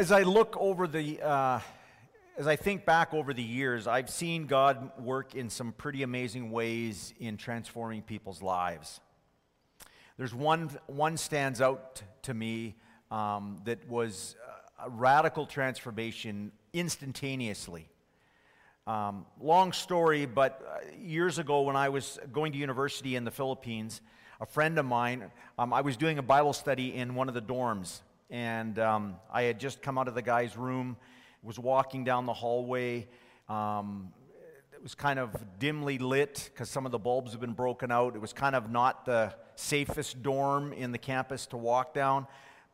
As I look over the, uh, as I think back over the years, I've seen God work in some pretty amazing ways in transforming people's lives. There's one, one stands out to me um, that was a radical transformation instantaneously. Um, long story, but uh, years ago when I was going to university in the Philippines, a friend of mine, um, I was doing a Bible study in one of the dorms and um, I had just come out of the guy's room, was walking down the hallway. Um, it was kind of dimly lit because some of the bulbs had been broken out. It was kind of not the safest dorm in the campus to walk down,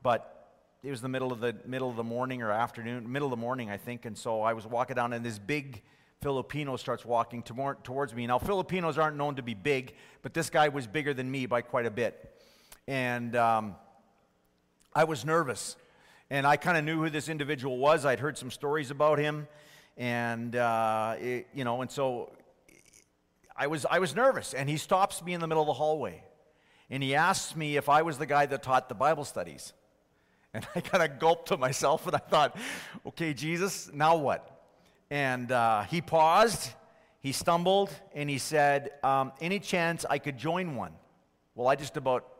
but it was the middle of the middle of the morning or afternoon, middle of the morning, I think. And so I was walking down, and this big Filipino starts walking to, towards me. Now Filipinos aren't known to be big, but this guy was bigger than me by quite a bit, and um, I was nervous. And I kind of knew who this individual was. I'd heard some stories about him. And, uh, it, you know, and so I was, I was nervous. And he stops me in the middle of the hallway. And he asks me if I was the guy that taught the Bible studies. And I kind of gulped to myself and I thought, okay, Jesus, now what? And uh, he paused, he stumbled, and he said, um, Any chance I could join one? Well, I just about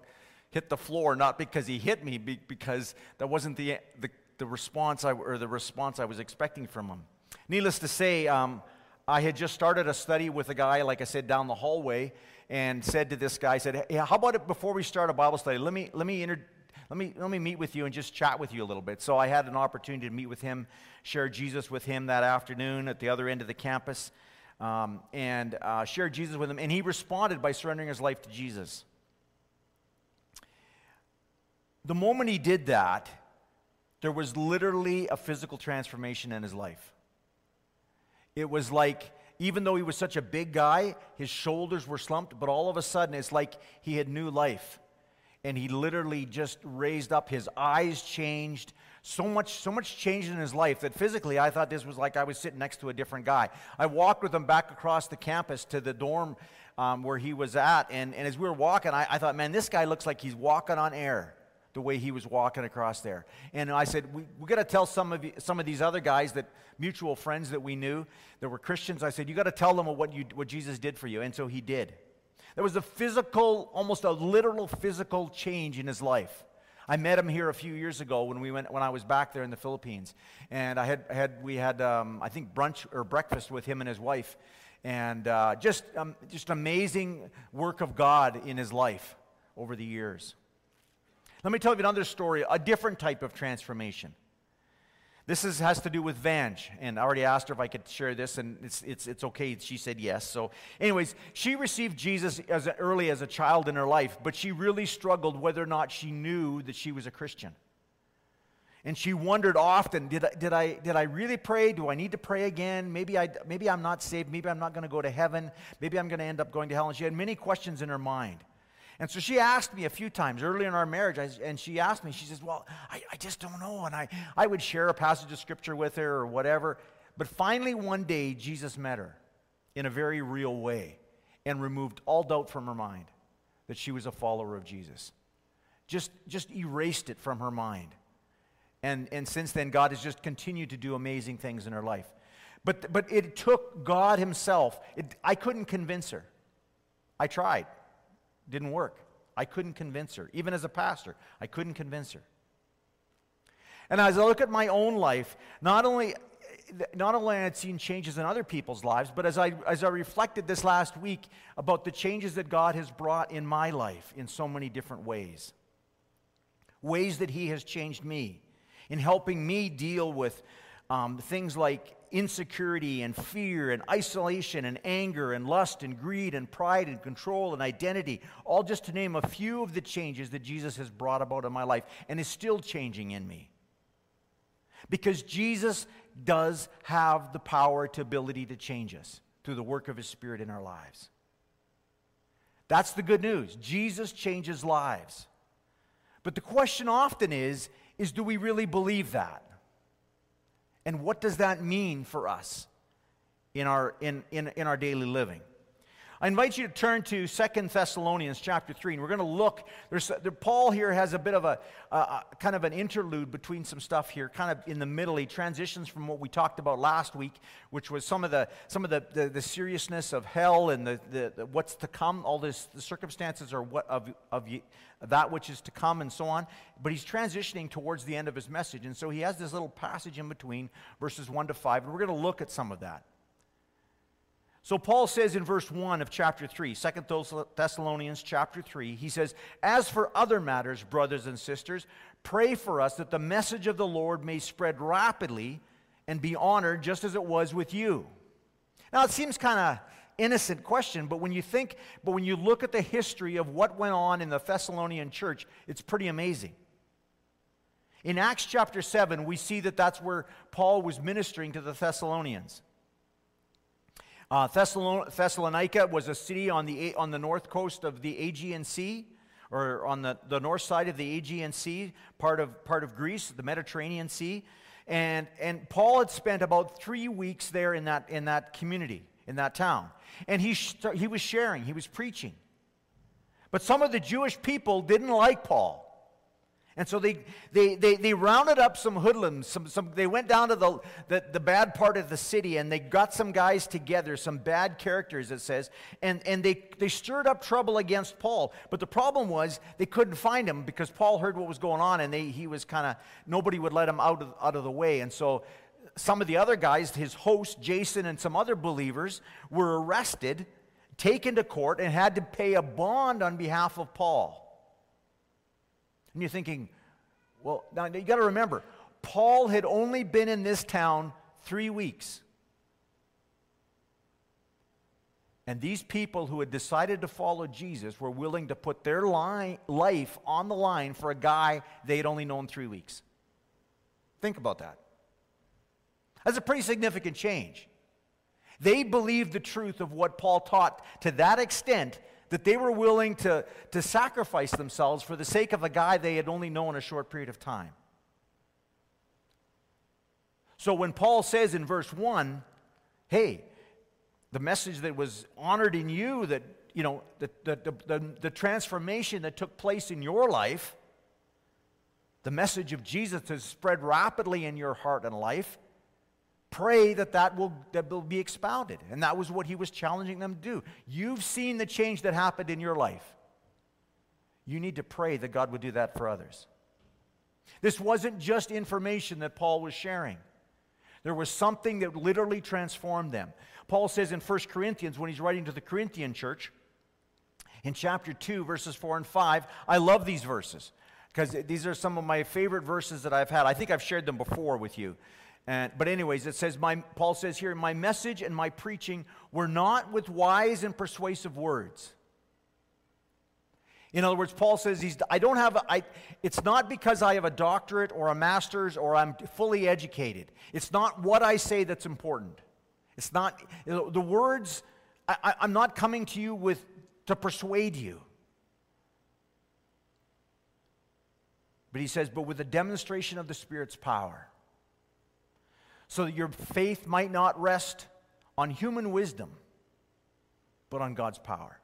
hit the floor, not because he hit me, because that wasn't the, the, the response I, or the response I was expecting from him. Needless to say, um, I had just started a study with a guy, like I said, down the hallway, and said to this guy, I said, hey, how about it before we start a Bible study? Let me, let me, let me, let me meet with you and just chat with you a little bit. So I had an opportunity to meet with him, share Jesus with him that afternoon at the other end of the campus, um, and uh, share Jesus with him. And he responded by surrendering his life to Jesus. The moment he did that, there was literally a physical transformation in his life. It was like, even though he was such a big guy, his shoulders were slumped, but all of a sudden it's like he had new life. And he literally just raised up, his eyes changed. So much, so much changed in his life that physically I thought this was like I was sitting next to a different guy. I walked with him back across the campus to the dorm um, where he was at, and, and as we were walking, I, I thought, man, this guy looks like he's walking on air the way he was walking across there. And I said, we, we got to tell some of, you, some of these other guys that mutual friends that we knew that were Christians. I said, you got to tell them what, you, what Jesus did for you. And so he did. There was a physical, almost a literal physical change in his life. I met him here a few years ago when we went when I was back there in the Philippines, and I had, had we had um, I think brunch or breakfast with him and his wife, and uh, just um, just amazing work of God in his life over the years. Let me tell you another story, a different type of transformation. This is, has to do with Vange, and I already asked her if I could share this, and it's, it's, it's okay. She said yes. So, anyways, she received Jesus as early as a child in her life, but she really struggled whether or not she knew that she was a Christian. And she wondered often, did I, did I, did I really pray? Do I need to pray again? Maybe, I, maybe I'm not saved. Maybe I'm not going to go to heaven. Maybe I'm going to end up going to hell. And she had many questions in her mind. And so she asked me a few times early in our marriage, and she asked me, she says, Well, I, I just don't know. And I, I would share a passage of scripture with her or whatever. But finally, one day, Jesus met her in a very real way and removed all doubt from her mind that she was a follower of Jesus. Just, just erased it from her mind. And, and since then, God has just continued to do amazing things in her life. But, but it took God Himself. It, I couldn't convince her. I tried. Didn't work. I couldn't convince her. Even as a pastor, I couldn't convince her. And as I look at my own life, not only not only I had seen changes in other people's lives, but as I, as I reflected this last week about the changes that God has brought in my life in so many different ways, ways that He has changed me in helping me deal with um, things like insecurity and fear and isolation and anger and lust and greed and pride and control and identity, all just to name a few of the changes that Jesus has brought about in my life and is still changing in me. Because Jesus does have the power to ability to change us through the work of his spirit in our lives. That's the good news. Jesus changes lives. But the question often is is do we really believe that? And what does that mean for us in our, in, in, in our daily living? I invite you to turn to Second Thessalonians chapter 3, and we're going to look. There's, there, Paul here has a bit of a, kind of an interlude between some stuff here, kind of in the middle. He transitions from what we talked about last week, which was some of the, some of the, the, the seriousness of hell and the, the, the, what's to come, all this, the circumstances are what, of, of that which is to come and so on. But he's transitioning towards the end of his message, and so he has this little passage in between verses 1 to 5, and we're going to look at some of that. So Paul says in verse 1 of chapter 3, 2 Thessalonians chapter 3, he says, As for other matters, brothers and sisters, pray for us that the message of the Lord may spread rapidly and be honored just as it was with you. Now it seems kind of innocent question, but when you think, but when you look at the history of what went on in the Thessalonian church, it's pretty amazing. In Acts chapter 7, we see that that's where Paul was ministering to the Thessalonians. Uh, Thessalon- Thessalonica was a city on the, on the north coast of the Aegean Sea, or on the, the north side of the Aegean Sea, part of, part of Greece, the Mediterranean Sea. And, and Paul had spent about three weeks there in that, in that community, in that town. And he, he was sharing, he was preaching. But some of the Jewish people didn't like Paul. And so they, they, they, they rounded up some hoodlums. Some, some, they went down to the, the, the, bad part of the city and they got some guys together, some bad characters, it says, and, and they, they stirred up trouble against Paul. But the problem was they couldn't find him because Paul heard what was going on and they, he was kind of, nobody would let him out of, out of the way. And so some of the other guys, his host, Jason, and some other believers, were arrested, taken to court, and had to pay a bond on behalf of Paul. And you're thinking, well, now you got to remember, Paul had only been in this town three weeks. And these people who had decided to follow Jesus were willing to put their line, life on the line for a guy they had only known three weeks. Think about that. That's a pretty significant change. They believed the truth of what Paul taught to that extent that they were willing to, to sacrifice themselves for the sake of a guy they had only known a short period of time. So when Paul says in verse 1, hey, the message that was honored in you, that, you know, the, the, the, the, transformation that took place in your life, the message of Jesus has spread rapidly in your heart and life pray that that will, that will be expounded. And that was what he was challenging them to do. You've seen the change that happened in your life. You need to pray that God would do that for others. This wasn't just information that Paul was sharing. There was something that literally transformed them. Paul says in 1 Corinthians, when he's writing to the Corinthian church, in chapter 2, verses 4 and 5, I love these verses because these are some of my favorite verses that I've had. I think I've shared them before with you. And, but anyways, it says, my, Paul says here, my message and my preaching were not with wise and persuasive words. In other words, Paul says, he's, I don't have, a, I, it's not because I have a doctorate or a master's or I'm fully educated. It's not what I say that's important. It's not, the words, I, I'm not coming to you with, to persuade you. But he says, but with a demonstration of the Spirit's power so that your faith might not rest on human wisdom, but on God's power.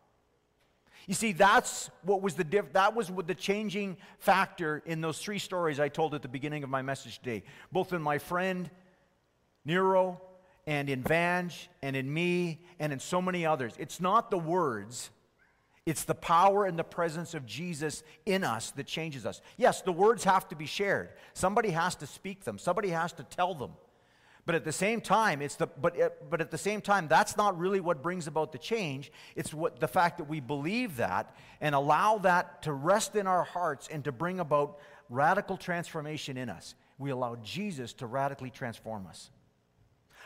You see, that's what was the diff- that was the changing factor in those three stories I told at the beginning of my message today, both in my friend Nero and in Vange and in me and in so many others. It's not the words, it's the power and the presence of Jesus in us that changes us. Yes, the words have to be shared. Somebody has to speak them. Somebody has to tell them. But at the same time, it's the, but, but at the same time, that's not really what brings about the change. It's what, the fact that we believe that and allow that to rest in our hearts and to bring about radical transformation in us. We allow Jesus to radically transform us.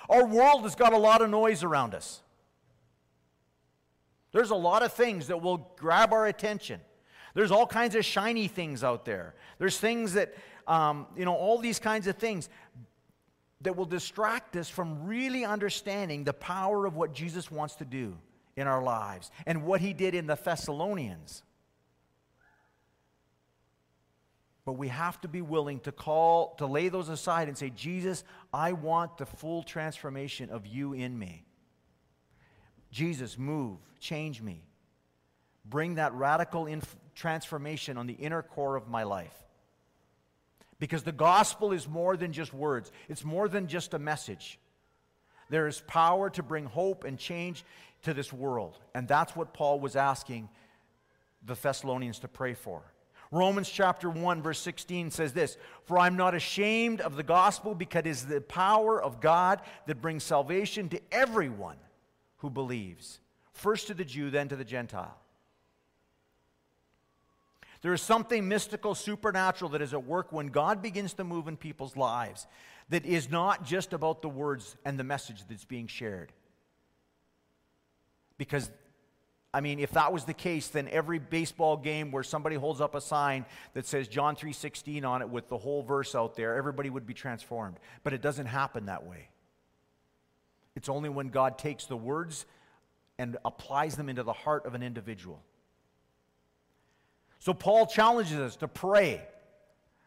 Our world has got a lot of noise around us. There's a lot of things that will grab our attention. There's all kinds of shiny things out there. There's things that, um, you know, all these kinds of things that will distract us from really understanding the power of what Jesus wants to do in our lives and what he did in the Thessalonians. But we have to be willing to call, to lay those aside and say, Jesus, I want the full transformation of you in me. Jesus, move, change me. Bring that radical inf- transformation on the inner core of my life. Because the gospel is more than just words, it's more than just a message. There is power to bring hope and change to this world. And that's what Paul was asking the Thessalonians to pray for. Romans chapter 1, verse 16 says this For I'm not ashamed of the gospel because it is the power of God that brings salvation to everyone who believes, first to the Jew, then to the Gentile. There is something mystical, supernatural that is at work when God begins to move in people's lives that is not just about the words and the message that's being shared. Because, I mean, if that was the case, then every baseball game where somebody holds up a sign that says John 3.16 on it with the whole verse out there, everybody would be transformed. But it doesn't happen that way. It's only when God takes the words and applies them into the heart of an individual. So Paul challenges us to pray.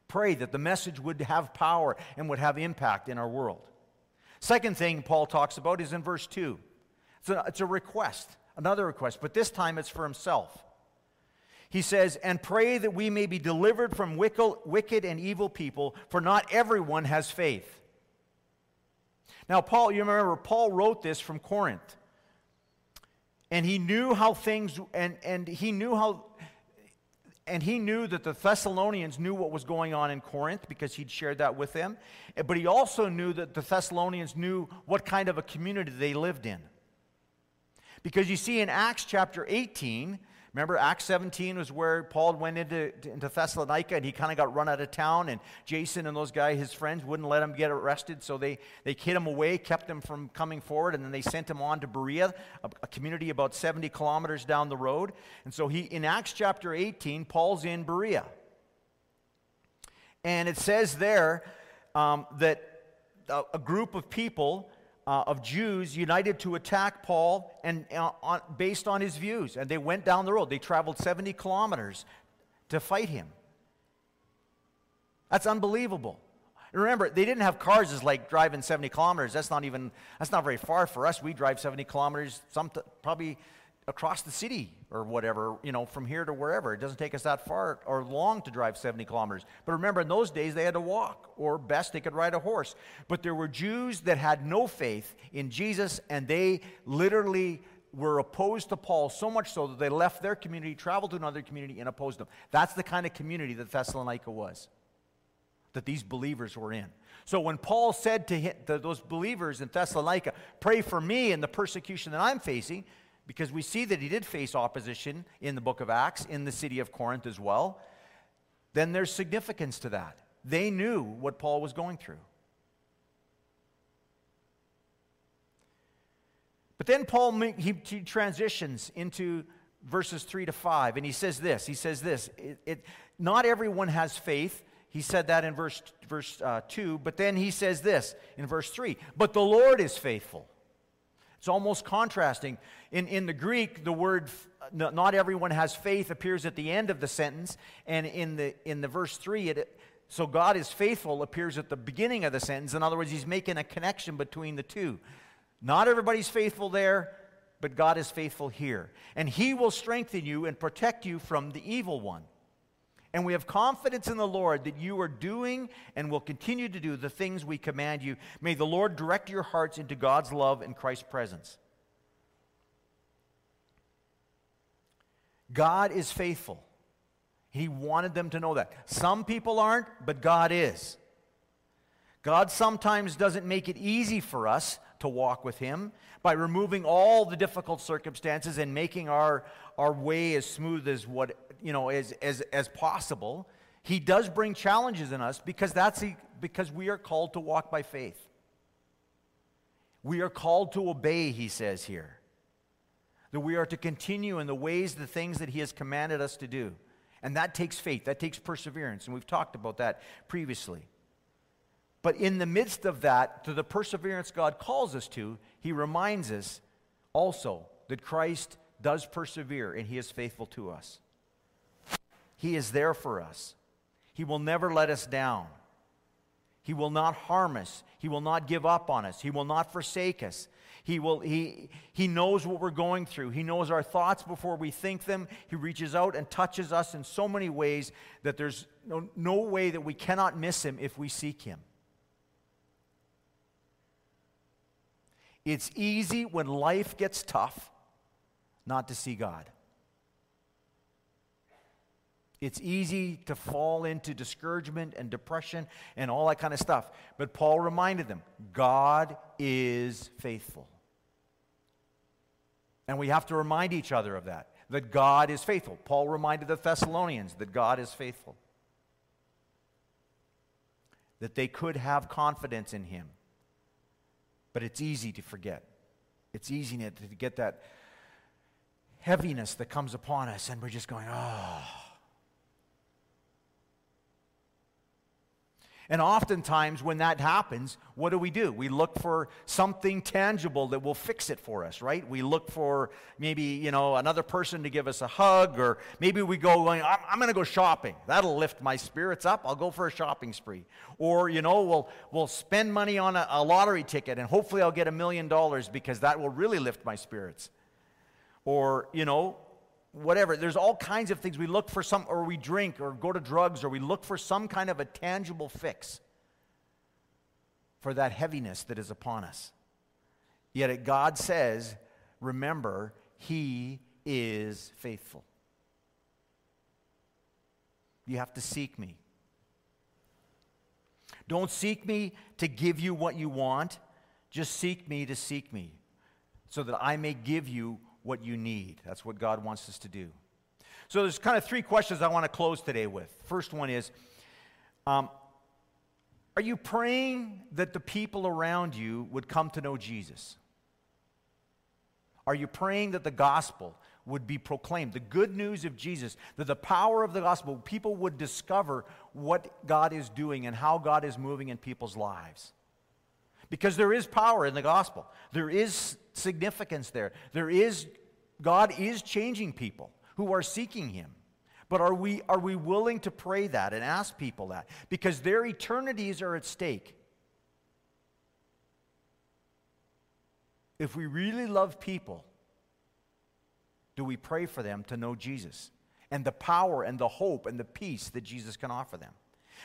Pray that the message would have power and would have impact in our world. Second thing Paul talks about is in verse 2. It's a, it's a request, another request, but this time it's for himself. He says, And pray that we may be delivered from wicked and evil people, for not everyone has faith. Now, Paul, you remember, Paul wrote this from Corinth. And he knew how things, and, and he knew how, and he knew that the Thessalonians knew what was going on in Corinth because he'd shared that with them. But he also knew that the Thessalonians knew what kind of a community they lived in. Because you see, in Acts chapter 18, Remember, Acts 17 was where Paul went into, into Thessalonica and he kind of got run out of town. And Jason and those guys, his friends, wouldn't let him get arrested. So they, they hid him away, kept him from coming forward. And then they sent him on to Berea, a, a community about 70 kilometers down the road. And so he, in Acts chapter 18, Paul's in Berea. And it says there um, that a, a group of people uh, of Jews united to attack Paul and uh, on, based on his views. And they went down the road. They traveled 70 kilometers to fight him. That's unbelievable. Remember, they didn't have cars as like driving 70 kilometers. That's not even, that's not very far for us. We drive 70 kilometers, some probably across the city or whatever, you know, from here to wherever. It doesn't take us that far or long to drive 70 kilometers. But remember, in those days, they had to walk, or best, they could ride a horse. But there were Jews that had no faith in Jesus, and they literally were opposed to Paul so much so that they left their community, traveled to another community, and opposed them. That's the kind of community that Thessalonica was, that these believers were in. So when Paul said to, him, to those believers in Thessalonica, pray for me and the persecution that I'm facing, because we see that he did face opposition in the book of Acts, in the city of Corinth as well, then there's significance to that. They knew what Paul was going through. But then Paul he, transitions into verses 3 to 5, and he says this. He says this it, it, Not everyone has faith. He said that in verse, verse uh, 2, but then he says this in verse 3 But the Lord is faithful it's almost contrasting. In, in the Greek, the word not everyone has faith appears at the end of the sentence, and in the, in the verse 3, it, so God is faithful appears at the beginning of the sentence. In other words, he's making a connection between the two. Not everybody's faithful there, but God is faithful here. And he will strengthen you and protect you from the evil one. And we have confidence in the Lord that you are doing and will continue to do the things we command you. May the Lord direct your hearts into God's love and Christ's presence. God is faithful. He wanted them to know that. Some people aren't, but God is. God sometimes doesn't make it easy for us to walk with Him by removing all the difficult circumstances and making our, our way as smooth as what you know, as, as, as possible. He does bring challenges in us because, that's the, because we are called to walk by faith. We are called to obey, he says here. That we are to continue in the ways, the things that he has commanded us to do. And that takes faith, that takes perseverance. And we've talked about that previously. But in the midst of that, to the perseverance God calls us to, he reminds us also that Christ does persevere and he is faithful to us. He is there for us. He will never let us down. He will not harm us. He will not give up on us. He will not forsake us. He, will, he, he knows what we're going through. He knows our thoughts before we think them. He reaches out and touches us in so many ways that there's no, no way that we cannot miss Him if we seek Him. It's easy when life gets tough not to see God. It's easy to fall into discouragement and depression and all that kind of stuff. But Paul reminded them God is faithful. And we have to remind each other of that, that God is faithful. Paul reminded the Thessalonians that God is faithful, that they could have confidence in him. But it's easy to forget. It's easy to get that heaviness that comes upon us, and we're just going, oh. And oftentimes, when that happens, what do we do? We look for something tangible that will fix it for us, right? We look for maybe, you know, another person to give us a hug, or maybe we go, I'm, I'm going to go shopping. That'll lift my spirits up. I'll go for a shopping spree. Or, you know, we'll, we'll spend money on a, a lottery ticket, and hopefully I'll get a million dollars because that will really lift my spirits. Or, you know, whatever. There's all kinds of things. We look for some, or we drink, or go to drugs, or we look for some kind of a tangible fix for that heaviness that is upon us. Yet God says, remember, He is faithful. You have to seek me. Don't seek me to give you what you want. Just seek me to seek me so that I may give you what you need. That's what God wants us to do. So there's kind of three questions I want to close today with. First one is um, Are you praying that the people around you would come to know Jesus? Are you praying that the gospel would be proclaimed, the good news of Jesus, that the power of the gospel, people would discover what God is doing and how God is moving in people's lives? Because there is power in the gospel. There is significance there. There is, God is changing people who are seeking Him. But are we, are we willing to pray that and ask people that? Because their eternities are at stake. If we really love people, do we pray for them to know Jesus and the power and the hope and the peace that Jesus can offer them?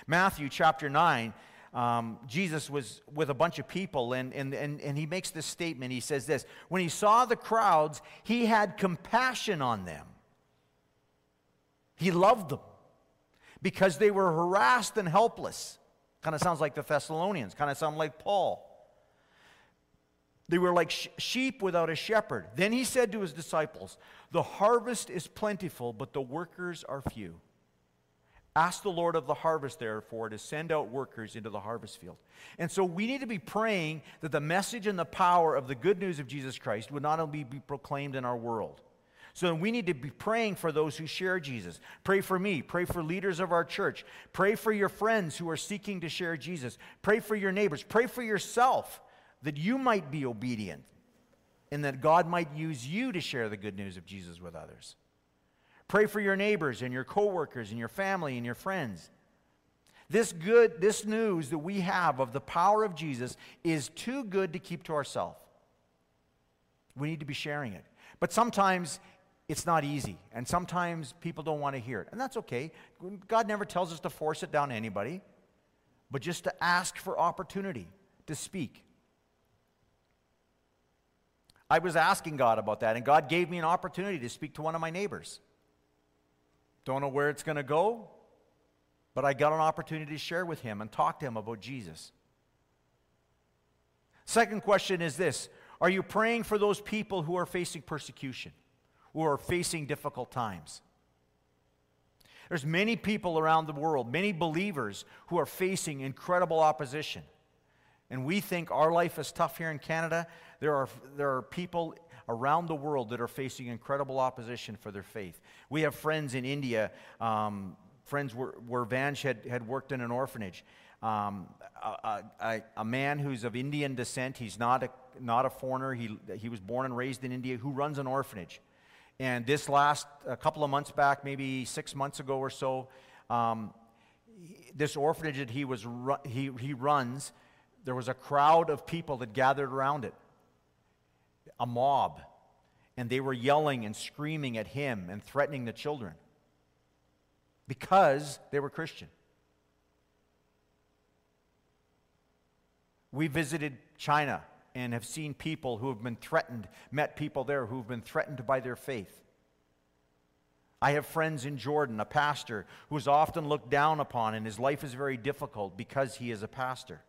Matthew chapter 9 um, Jesus was with a bunch of people, and, and, and, and he makes this statement. He says this When he saw the crowds, he had compassion on them. He loved them because they were harassed and helpless. Kind of sounds like the Thessalonians, kind of sound like Paul. They were like sh- sheep without a shepherd. Then he said to his disciples, The harvest is plentiful, but the workers are few. Ask the Lord of the harvest, therefore, to send out workers into the harvest field. And so we need to be praying that the message and the power of the good news of Jesus Christ would not only be proclaimed in our world. So we need to be praying for those who share Jesus. Pray for me. Pray for leaders of our church. Pray for your friends who are seeking to share Jesus. Pray for your neighbors. Pray for yourself that you might be obedient and that God might use you to share the good news of Jesus with others. Pray for your neighbors and your coworkers and your family and your friends. This good, this news that we have of the power of Jesus is too good to keep to ourselves. We need to be sharing it. But sometimes it's not easy, and sometimes people don't want to hear it. And that's okay. God never tells us to force it down anybody, but just to ask for opportunity to speak. I was asking God about that, and God gave me an opportunity to speak to one of my neighbors. Don't know where it's going to go, but I got an opportunity to share with him and talk to him about Jesus. Second question is this Are you praying for those people who are facing persecution, who are facing difficult times? There's many people around the world, many believers who are facing incredible opposition. And we think our life is tough here in Canada. There are, there are people around the world that are facing incredible opposition for their faith. We have friends in India, um, friends where, where Vange had, had worked in an orphanage. Um, a, a, a, man who's of Indian descent, he's not a, not a foreigner, he, he was born and raised in India, who runs an orphanage. And this last, a couple of months back, maybe six months ago or so, um, this orphanage that he, was, he, he runs, there was a crowd of people that gathered around it, a mob, and they were yelling and screaming at him and threatening the children because they were Christian. We visited China and have seen people who have been threatened, met people there who have been threatened by their faith. I have friends in Jordan, a pastor who is often looked down upon, and his life is very difficult because he is a pastor.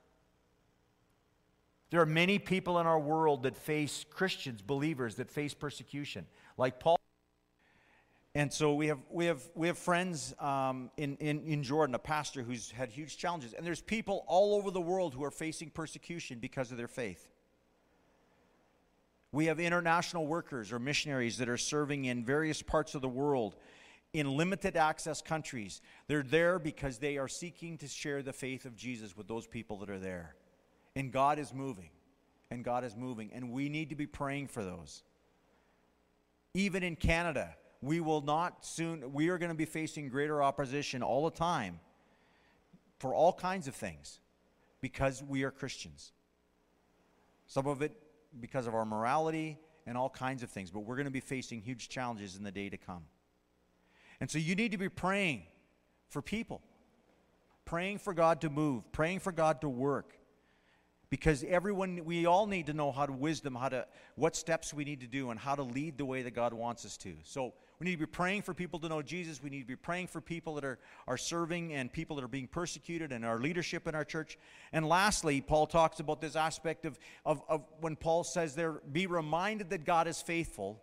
There are many people in our world that face Christians, believers, that face persecution, like Paul. And so we have, we have, we have friends um, in, in, in Jordan, a pastor who's had huge challenges. And there's people all over the world who are facing persecution because of their faith. We have international workers or missionaries that are serving in various parts of the world in limited access countries. They're there because they are seeking to share the faith of Jesus with those people that are there. And God is moving. And God is moving. And we need to be praying for those. Even in Canada, we will not soon, we are going to be facing greater opposition all the time for all kinds of things because we are Christians. Some of it because of our morality and all kinds of things. But we're going to be facing huge challenges in the day to come. And so you need to be praying for people, praying for God to move, praying for God to work. Because everyone, we all need to know how to wisdom, how to, what steps we need to do, and how to lead the way that God wants us to. So we need to be praying for people to know Jesus. We need to be praying for people that are, are serving and people that are being persecuted and our leadership in our church. And lastly, Paul talks about this aspect of, of, of when Paul says there, be reminded that God is faithful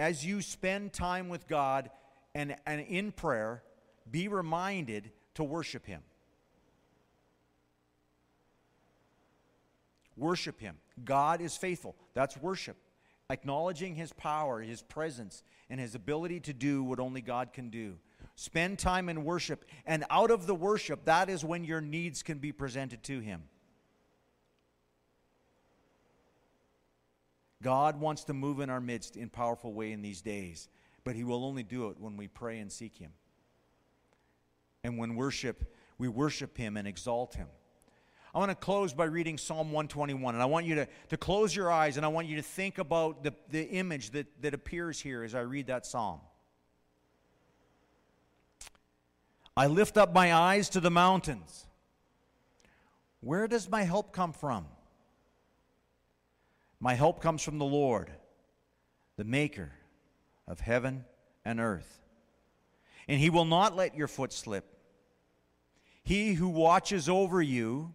as you spend time with God and, and in prayer, be reminded to worship Him. Worship Him. God is faithful. That's worship. Acknowledging His power, His presence, and his ability to do what only God can do. Spend time in worship, and out of the worship, that is when your needs can be presented to him. God wants to move in our midst in powerful way in these days, but he will only do it when we pray and seek him. And when worship, we worship him and exalt him. I want to close by reading Psalm 121. And I want you to, to close your eyes and I want you to think about the, the image that, that appears here as I read that psalm. I lift up my eyes to the mountains. Where does my help come from? My help comes from the Lord, the Maker of heaven and earth. And He will not let your foot slip. He who watches over you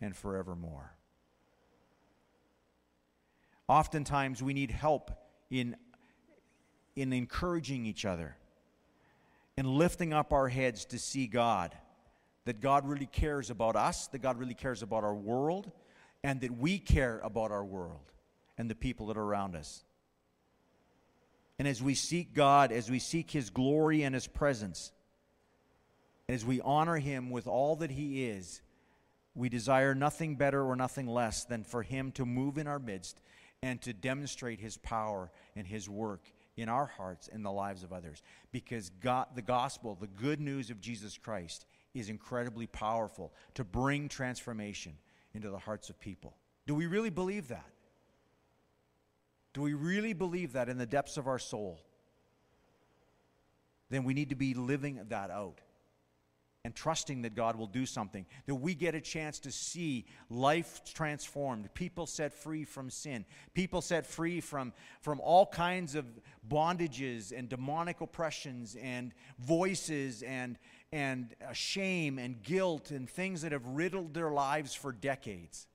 and forevermore. Oftentimes, we need help in, in encouraging each other, in lifting up our heads to see God, that God really cares about us, that God really cares about our world, and that we care about our world and the people that are around us. And as we seek God, as we seek His glory and His presence, as we honor Him with all that He is, we desire nothing better or nothing less than for Him to move in our midst and to demonstrate His power and His work in our hearts and the lives of others. Because God, the gospel, the good news of Jesus Christ, is incredibly powerful to bring transformation into the hearts of people. Do we really believe that? Do we really believe that in the depths of our soul? Then we need to be living that out and trusting that God will do something, that we get a chance to see life transformed, people set free from sin, people set free from, from all kinds of bondages and demonic oppressions and voices and, and uh, shame and guilt and things that have riddled their lives for decades.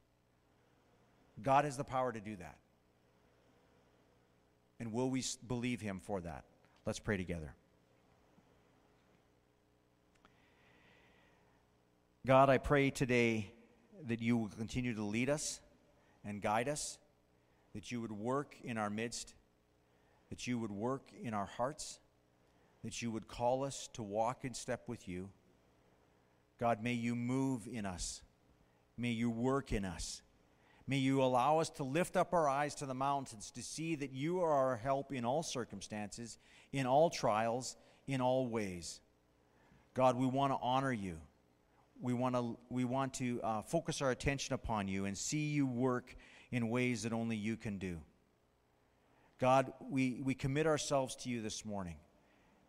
God has the power to do that. And will we believe Him for that? Let's pray together. God, I pray today that you will continue to lead us and guide us, that you would work in our midst, that you would work in our hearts, that you would call us to walk in step with you. God, may you move in us. May you work in us. May you allow us to lift up our eyes to the mountains to see that you are our help in all circumstances, in all trials, in all ways. God, we want to honor you. We want to, we want to uh, focus our attention upon you and see you work in ways that only you can do. God, we, we commit ourselves to you this morning.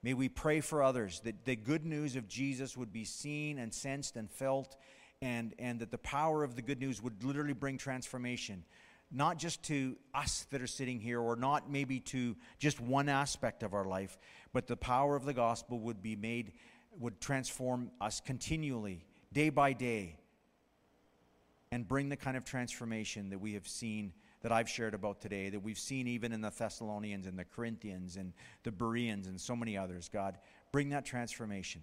May we pray for others that the good news of Jesus would be seen and sensed and felt, and, and that the power of the good news would literally bring transformation, not just to us that are sitting here, or not maybe to just one aspect of our life, but the power of the gospel would be made, would transform us continually, day by day, and bring the kind of transformation that we have seen that I've shared about today, that we've seen even in the Thessalonians and the Corinthians and the Bereans and so many others. God, bring that transformation.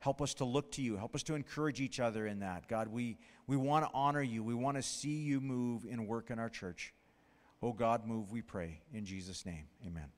Help us to look to you. Help us to encourage each other in that. God, we, we want to honor you. We want to see you move and work in our church. Oh God, move, we pray. In Jesus' name, amen.